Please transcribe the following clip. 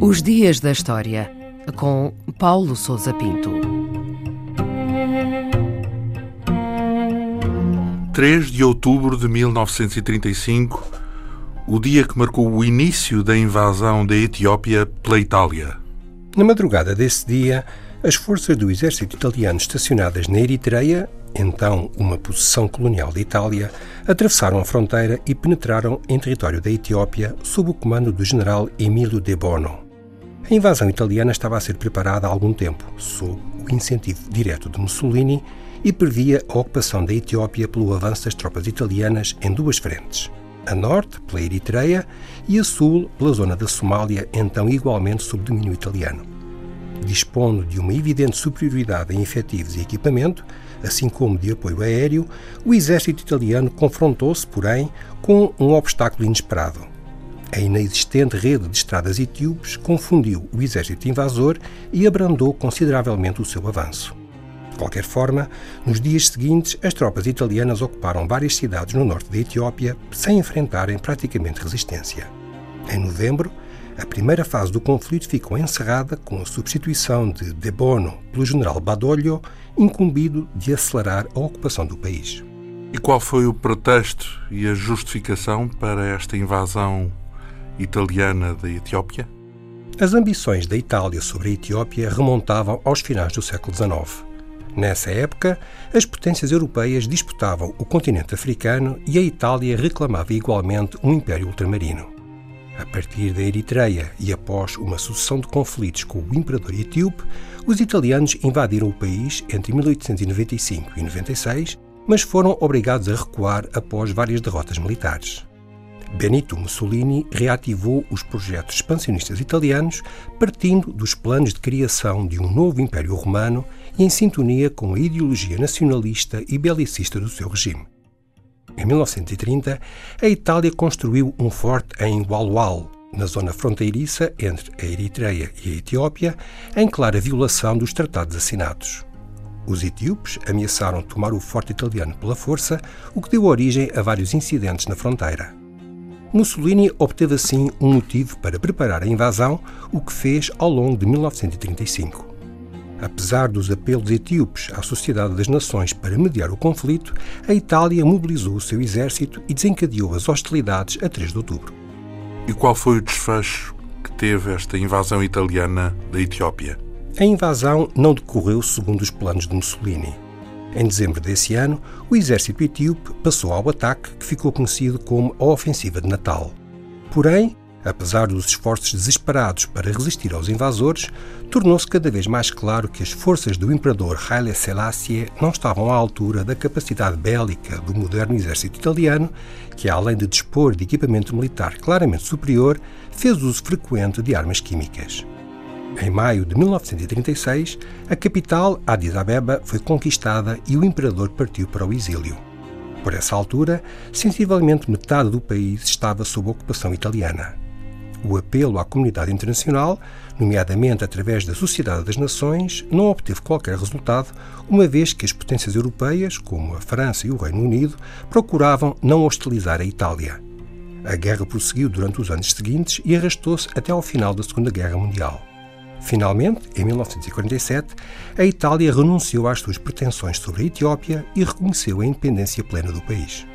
Os Dias da História, com Paulo Souza Pinto. 3 de outubro de 1935, o dia que marcou o início da invasão da Etiópia pela Itália. Na madrugada desse dia, as forças do exército italiano estacionadas na Eritreia, então uma possessão colonial da Itália, atravessaram a fronteira e penetraram em território da Etiópia sob o comando do general Emílio de Bono. A invasão italiana estava a ser preparada há algum tempo, sob o incentivo direto de Mussolini, e previa a ocupação da Etiópia pelo avanço das tropas italianas em duas frentes. A norte, pela Eritreia, e a sul, pela zona da Somália, então igualmente sob domínio italiano. Dispondo de uma evidente superioridade em efetivos e equipamento, assim como de apoio aéreo, o exército italiano confrontou-se, porém, com um obstáculo inesperado a inexistente rede de estradas etíopes confundiu o exército invasor e abrandou consideravelmente o seu avanço. De qualquer forma, nos dias seguintes, as tropas italianas ocuparam várias cidades no norte da Etiópia sem enfrentarem praticamente resistência. Em novembro, a primeira fase do conflito ficou encerrada com a substituição de De Bono pelo general Badoglio, incumbido de acelerar a ocupação do país. E qual foi o pretexto e a justificação para esta invasão italiana da Etiópia? As ambições da Itália sobre a Etiópia remontavam aos finais do século XIX. Nessa época, as potências europeias disputavam o continente africano e a Itália reclamava igualmente um império ultramarino. A partir da Eritreia e após uma sucessão de conflitos com o imperador etíope, os italianos invadiram o país entre 1895 e 96, mas foram obrigados a recuar após várias derrotas militares. Benito Mussolini reativou os projetos expansionistas italianos, partindo dos planos de criação de um novo Império Romano e em sintonia com a ideologia nacionalista e belicista do seu regime. Em 1930, a Itália construiu um forte em Walwal, na zona fronteiriça entre a Eritreia e a Etiópia, em clara violação dos tratados assinados. Os etíopes ameaçaram tomar o forte italiano pela força, o que deu origem a vários incidentes na fronteira. Mussolini obteve assim um motivo para preparar a invasão, o que fez ao longo de 1935. Apesar dos apelos etíopes à Sociedade das Nações para mediar o conflito, a Itália mobilizou o seu exército e desencadeou as hostilidades a 3 de outubro. E qual foi o desfecho que teve esta invasão italiana da Etiópia? A invasão não decorreu segundo os planos de Mussolini. Em dezembro desse ano, o exército etíope passou ao ataque que ficou conhecido como a Ofensiva de Natal. Porém, apesar dos esforços desesperados para resistir aos invasores, tornou-se cada vez mais claro que as forças do imperador Haile Selassie não estavam à altura da capacidade bélica do moderno exército italiano, que, além de dispor de equipamento militar claramente superior, fez uso frequente de armas químicas. Em maio de 1936, a capital, Addis Abeba, foi conquistada e o imperador partiu para o exílio. Por essa altura, sensivelmente metade do país estava sob ocupação italiana. O apelo à comunidade internacional, nomeadamente através da Sociedade das Nações, não obteve qualquer resultado, uma vez que as potências europeias, como a França e o Reino Unido, procuravam não hostilizar a Itália. A guerra prosseguiu durante os anos seguintes e arrastou-se até ao final da Segunda Guerra Mundial. Finalmente, em 1947, a Itália renunciou às suas pretensões sobre a Etiópia e reconheceu a independência plena do país.